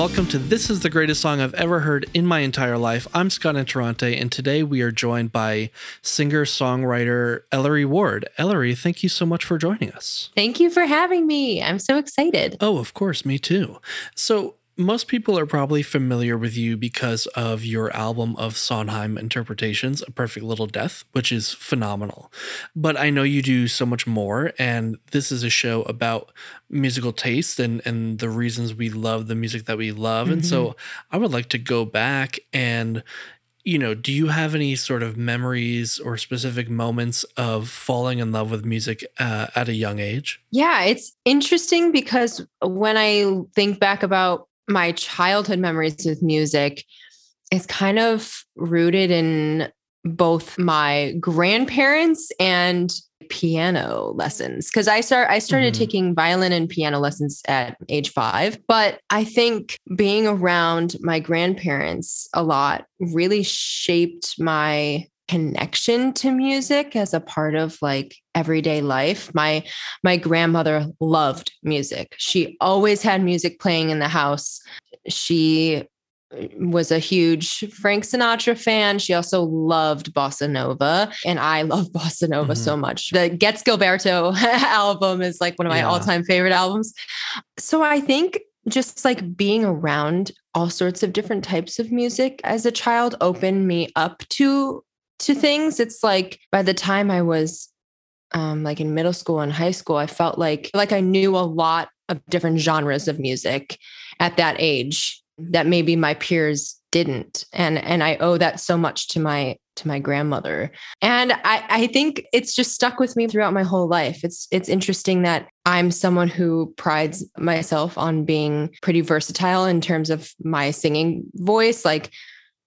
Welcome to This is the Greatest Song I've Ever Heard in My Entire Life. I'm Scott Interrante, and today we are joined by singer songwriter Eleri Ward. Eleri, thank you so much for joining us. Thank you for having me. I'm so excited. Oh, of course, me too. So, most people are probably familiar with you because of your album of Sondheim interpretations, A Perfect Little Death, which is phenomenal. But I know you do so much more, and this is a show about musical taste and, and the reasons we love the music that we love. Mm-hmm. And so mm-hmm. I would like to go back and you know, do you have any sort of memories or specific moments of falling in love with music uh, at a young age? Yeah, it's interesting because when I think back about my childhood memories with music is kind of rooted in both my grandparents and piano lessons because I start I started mm-hmm. taking violin and piano lessons at age 5 but I think being around my grandparents a lot really shaped my connection to music as a part of like everyday life my my grandmother loved music she always had music playing in the house she uh, was a huge Frank Sinatra fan. She also loved bossa nova, and I love bossa nova mm-hmm. so much. The Getz/Gilberto album is like one of my yeah. all-time favorite albums. So I think just like being around all sorts of different types of music as a child opened me up to to things. It's like by the time I was um, like in middle school and high school, I felt like like I knew a lot of different genres of music at that age that maybe my peers didn't. And and i owe that so much to my to my grandmother. And i i think it's just stuck with me throughout my whole life. It's it's interesting that i'm someone who prides myself on being pretty versatile in terms of my singing voice. Like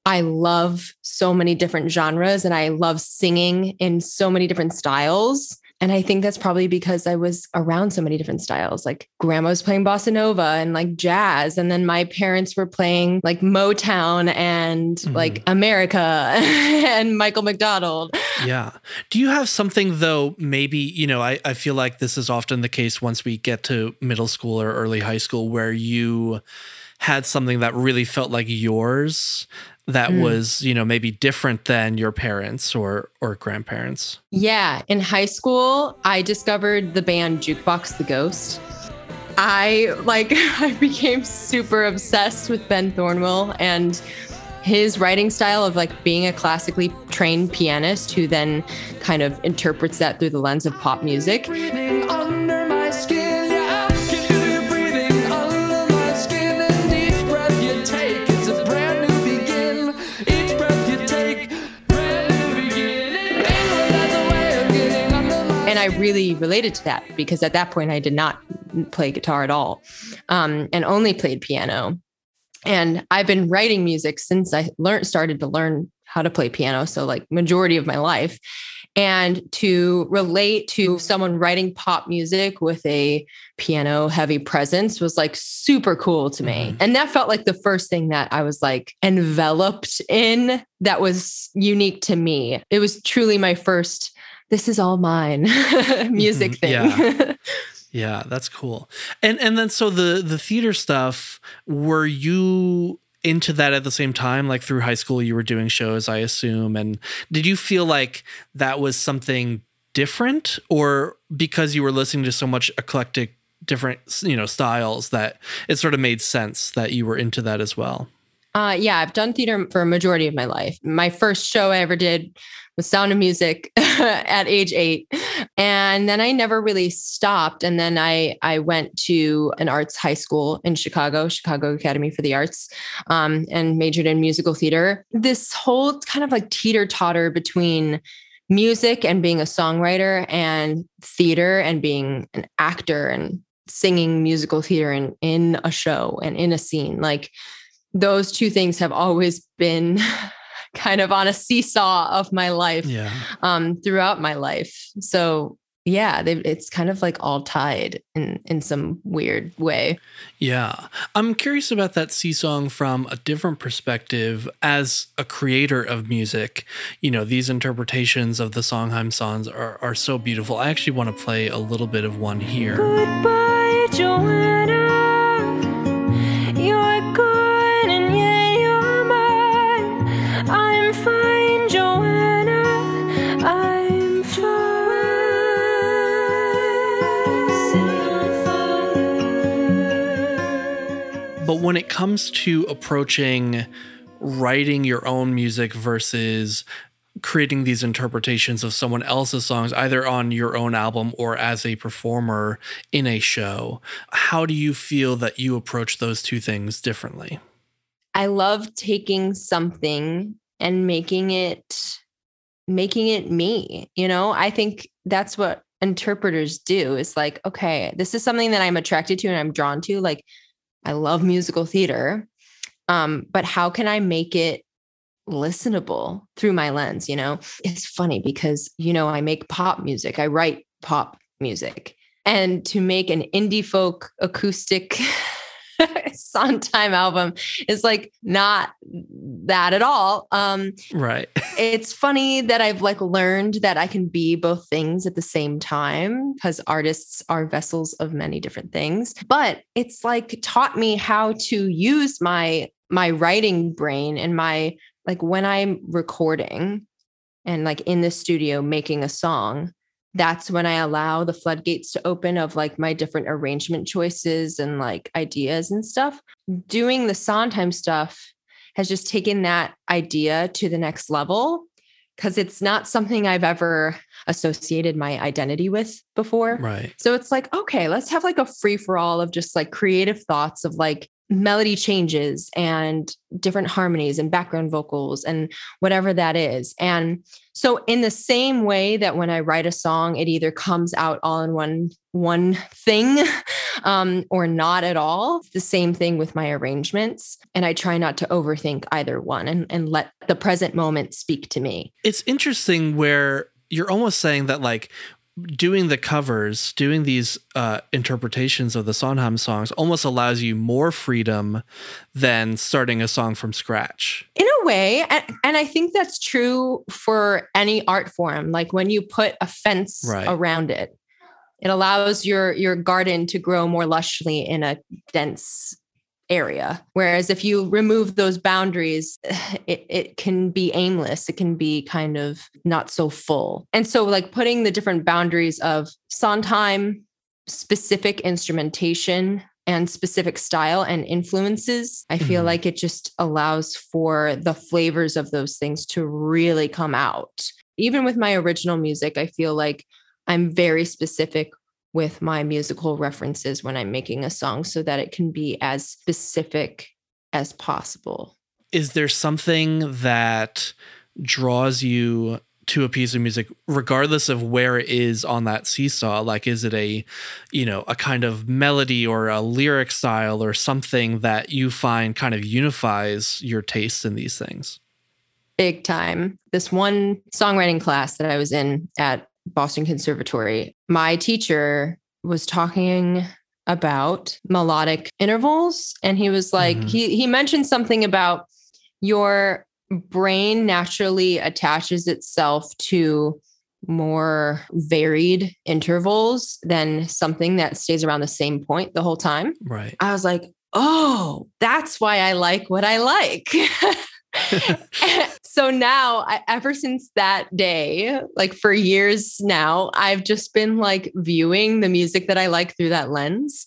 I love so many different genres and I love singing in so many different styles. And I think that's probably because I was around so many different styles. Like grandma was playing bossa nova and like jazz. And then my parents were playing like Motown and mm-hmm. like America and Michael McDonald. Yeah. Do you have something though, maybe, you know, I, I feel like this is often the case once we get to middle school or early high school where you had something that really felt like yours that mm. was you know maybe different than your parents or or grandparents? Yeah in high school i discovered the band jukebox the ghost. I like i became super obsessed with Ben Thornewill and his writing style of like being a classically trained pianist who then kind of interprets that through the lens of pop music I really related to that because at that point I did not play guitar at all um, and only played piano. And I've been writing music since I learned started to learn how to play piano. So like majority of my life. And to relate to someone writing pop music with a piano heavy presence was like super cool to me. Mm-hmm. And that felt like the first thing that I was like enveloped in that was unique to me. It was truly my first this is all mine mm-hmm. music thing. Yeah. yeah, that's cool. And and then so the the theater stuff, were you into that at the same time like through high school you were doing shows I assume and did you feel like that was something different or because you were listening to so much eclectic different you know styles that it sort of made sense that you were into that as well uh, yeah, I've done theater for a majority of my life. My first show I ever did was Sound of Music at age eight, and then I never really stopped. And then I I went to an arts high school in Chicago, Chicago Academy for the Arts, um, and majored in musical theater. This whole kind of like teeter totter between music and being a songwriter and theater and being an actor and singing musical theater in in a show and in a scene like those two things have always been kind of on a seesaw of my life yeah. um, throughout my life. So yeah, it's kind of like all tied in in some weird way. Yeah, I'm curious about that seesaw from a different perspective. As a creator of music, you know these interpretations of the Sondheim songs are are so beautiful. I actually want to play a little bit of one here. Goodbye, Joanna. But when it comes to approaching writing your own music versus creating these interpretations of someone else's songs, either on your own album or as a performer in a show, how do you feel that you approach those two things differently? I love taking something and making it making it me. You know, I think that's what interpreters do. Is like, okay, this is something that I'm attracted to and I'm drawn to. Like, I love musical theater. Um, but how can I make it listenable through my lens? You know, it's funny because, you know, I make pop music, I write pop music. And to make an indie folk acoustic Sondheim album is like not that at all. Um, right. it's funny that I've like learned that I can be both things at the same time because artists are vessels of many different things. But it's like taught me how to use my my writing brain and my like when I'm recording and like in the studio making a song that's when I allow the floodgates to open of like my different arrangement choices and like ideas and stuff. Doing the Sondheim stuff has just taken that idea to the next level because it's not something I've ever associated my identity with before. Right. So it's like, okay, let's have like a free for all of just like creative thoughts of like melody changes and different harmonies and background vocals and whatever that is. And so in the same way that when I write a song it either comes out all in one one thing um, or not at all, the same thing with my arrangements and I try not to overthink either one and and let the present moment speak to me. It's interesting where you're almost saying that like doing the covers, doing these uh, interpretations of the Sondheim songs almost allows you more freedom than starting a song from scratch. In a way, and, and I think that's true for any art form. Like when you put a fence right. around it, it allows your your garden to grow more lushly in a dense area. Whereas if you remove those boundaries, it, it can be aimless. It can be kind of not so full. And so, like putting the different boundaries of Sondheim, specific instrumentation, and specific style and influences, I feel mm-hmm. like it just allows for the flavors of those things to really come out. Even with my original music, I feel like I'm very specific with my musical references when I'm making a song so that it can be as specific as possible. Is there something that draws you to a piece of music regardless of where it is on that seesaw? Like is it a you know a kind of melody or a lyric style or something that you find kind of unifies your tastes in these things? Big time. This one songwriting class that i was in at Boston Conservatory, my teacher was talking about melodic intervals and he was like mm-hmm. he he mentioned something about your brain naturally attaches itself to more varied intervals than something that stays around the same point the whole time. Right. I was like, "Oh, that's why I like what I like." so now I, ever since that day like for years now i've just been like viewing the music that i like through that lens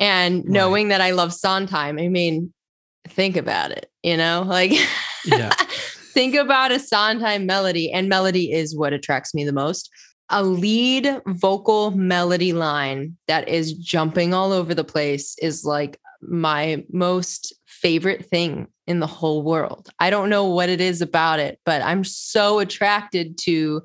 and right. knowing that i love sondheim i mean think about it you know like yeah. think about a sondheim melody and melody is what attracts me the most a lead vocal melody line that is jumping all over the place is like my most favorite thing in the whole world. I don't know what it is about it, but I'm so attracted to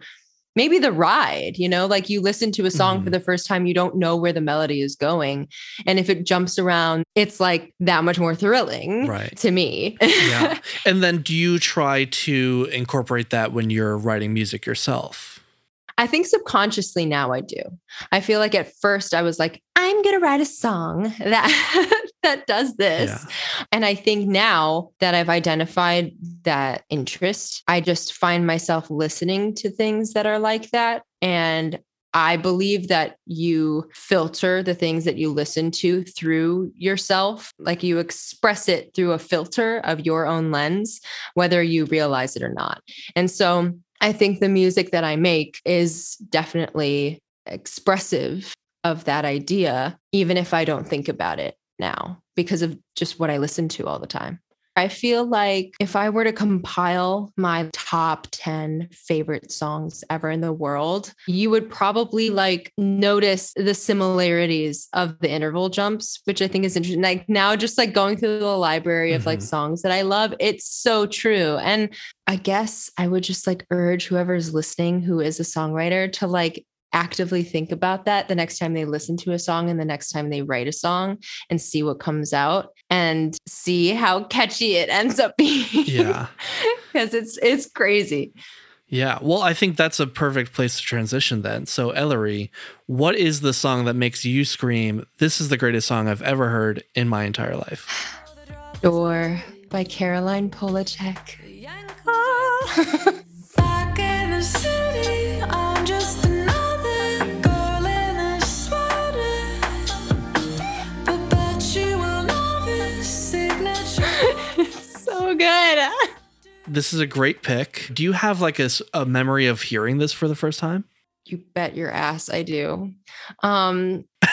maybe the ride, you know, like you listen to a song mm. for mm-hmm. the first time, you don't know where the melody is going. And if it jumps around, it's like that much more thrilling right. to me. yeah. And then do you try to incorporate that when you're writing music yourself? I think subconsciously now I do. I feel like at first I was like, I'm going to write a song that that does this. Yeah. And I think now that I've identified that interest, I just find myself listening to things that are like that and I believe that you filter the things that you listen to through yourself, like you express it through a filter of your own lens, whether you realize it or not. And so I think the music that I make is definitely expressive of that idea, even if I don't think about it now. Because of just what I listen to all the time. I feel like if I were to compile my top 10 favorite songs ever in the world, you would probably like notice the similarities of the interval jumps, which I think is interesting. Like now, just like going through the library of mm-hmm. like songs that I love, it's so true. And I guess I would just like urge whoever's listening who is a songwriter to like actively think about that the next time they listen to a song and the next time they write a song and see what comes out and see how catchy it ends up being. Yeah. Cuz it's it's crazy. Yeah. Well, I think that's a perfect place to transition then. So, Eleri, what is the song that makes you scream, This is the greatest song I've ever heard in my entire life? Door by Caroline Polachek. This is a great pick. Do you have like a, a memory of hearing this for the first time? You bet your ass I do. Um,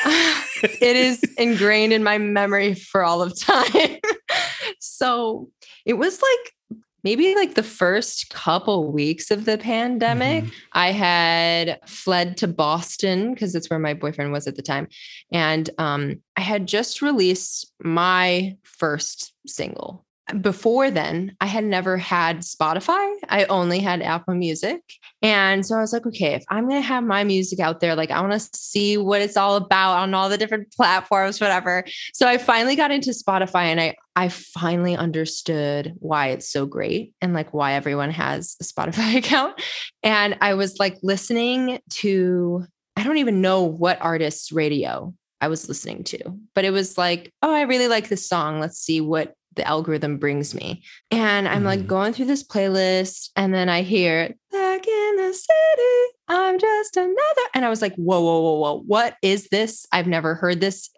it is ingrained in my memory for all of time. so it was like maybe like the first couple weeks of the pandemic, mm-hmm. I had fled to Boston because it's where my boyfriend was at the time. And um, I had just released my first single before then, I had never had Spotify. I only had Apple Music. And so I was like, okay, if I'm going to have my music out there, like I want to see what it's all about on all the different platforms, whatever. So I finally got into Spotify and I I finally understood why it's so great and like why everyone has a Spotify account. And I was like listening to I don't even know what artist's radio I was listening to, but it was like, oh, I really like this song. Let's see what the algorithm brings me. And I'm mm. like going through this playlist, and then I hear back in the city, I'm just another. And I was like, whoa, whoa, whoa, whoa, what is this? I've never heard this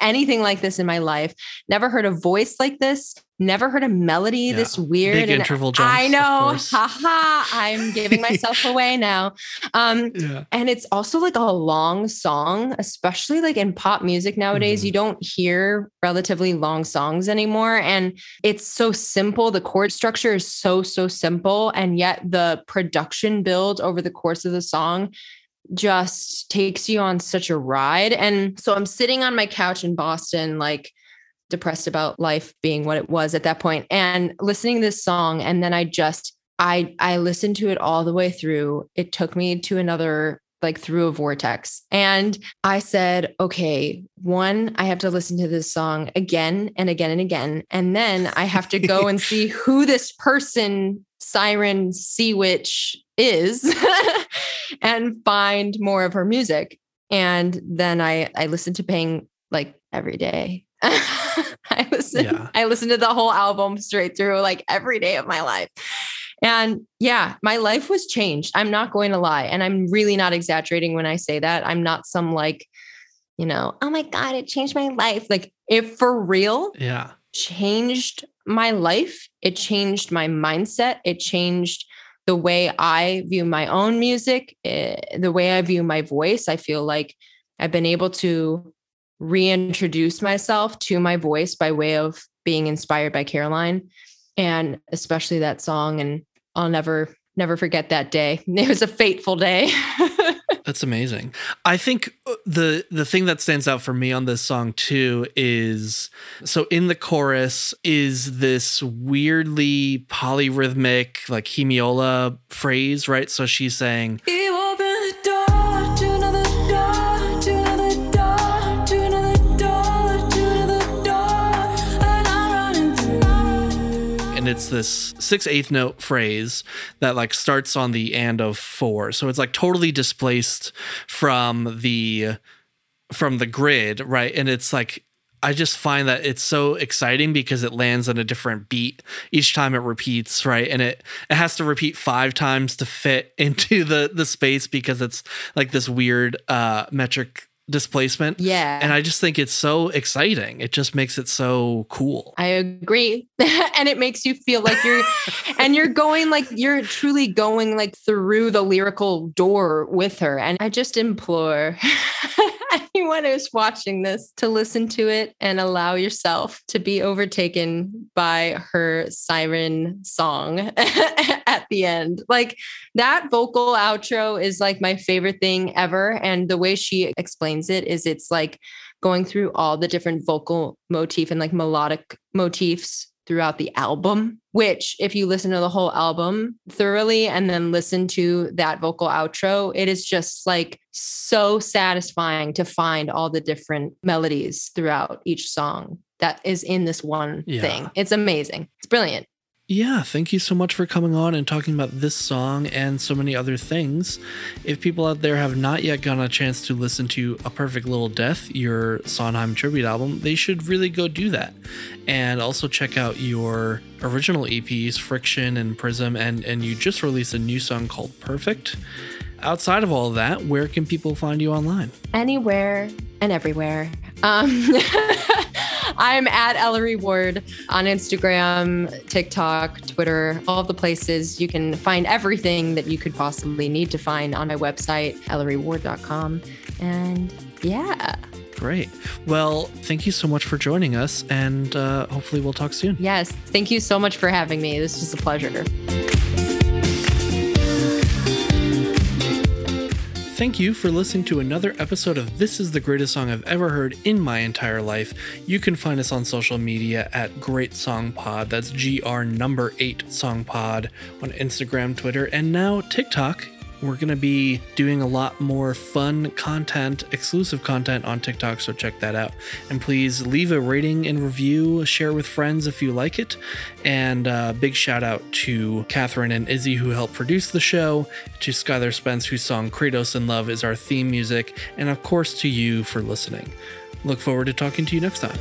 anything like this in my life. Never heard a voice like this. Never heard a melody yeah. this weird. Big interval jumps. I know. Haha. I'm giving myself away now. Um, yeah. and it's also like a long song, especially like in pop music nowadays. Mm-hmm. You don't hear relatively long songs anymore. And it's so simple. The chord structure is so, so simple. And yet the production build over the course of the song just takes you on such a ride. And so I'm sitting on my couch in Boston, like depressed about life being what it was at that point, and listening to this song. And then I just, I, I listened to it all the way through. It took me to another like through a vortex. And I said, okay, one, I have to listen to this song again and again and again. And then I have to go and see who this person, Siren Sea Witch, is and find more of her music. And then I I listened to Pang like every day. I listen yeah. I listened to the whole album straight through like every day of my life. And yeah, my life was changed. I'm not going to lie. And I'm really not exaggerating when I say that. I'm not some like, you know, oh my God, it changed my life. Like, if for real, yeah, changed my life, it changed my mindset, it changed the way I view my own music, eh, the way I view my voice. I feel like I've been able to reintroduce myself to my voice by way of being inspired by Caroline and especially that song. And I'll never, never forget that day. It was a fateful day. That's amazing. I think uh, the the thing that stands out for me on this song too is so in the chorus is this weirdly polyrhythmic like hemiola phrase, right? So she's saying and it's this six eighth note phrase that like starts on the and of four. So it's like totally displaced from the from the grid, right? And it's like I just find that it's so exciting because it lands on a different beat each time it repeats, right? And it it has to repeat five times to fit into the the space because it's like this weird uh metric displacement. Yeah. And I just think it's so exciting. It just makes it so cool. I agree. and it makes you feel like you're and you're going like you're truly going like through the lyrical door with her. And I just implore anyone who's watching this to listen to it and allow yourself to be overtaken by her siren song at the end. Like that vocal outro is like my favorite thing ever. And the way she explains it is it's like going through all the different vocal motif and like melodic motifs throughout the album, which, if you listen to the whole album thoroughly and then listen to that vocal outro, it is just like so satisfying to find all the different melodies throughout each song that is in this one yeah. thing. It's amazing. It's brilliant. Yeah, thank you so much for coming on and talking about this song and so many other things. If people out there have not yet gotten a chance to listen to A Perfect Little Death, your Sondheim tribute album, they should really go do that. And also check out your original EPs, Friction and Prism, and, and you just released a new song called Perfect. Outside of all of that, where can people find you online? Anywhere and everywhere. Um, I'm at Eleri Ward on Instagram, TikTok, Twitter, all the places. You can find everything that you could possibly need to find on my website, eleriward.com. And yeah. Great. Well, thank you so much for joining us, and uh, hopefully we'll talk soon. Yes. Thank you so much for having me. This was a pleasure. Thank you for listening to another episode of This is the Greatest Song I've Ever Heard in My Entire Life. You can find us on social media at Great Song Pod. That's GR number 8 Song Pod on Instagram, Twitter, and now TikTok. We're going to be doing a lot more fun content, exclusive content on TikTok, so check that out. And please leave a rating and review, share with friends if you like it. And uh, big shout out to Katherine and Izzy who helped produce the show, to Skylar Spence whose song Kratos in Love is our theme music, and of course to you for listening. Look forward to talking to you next time.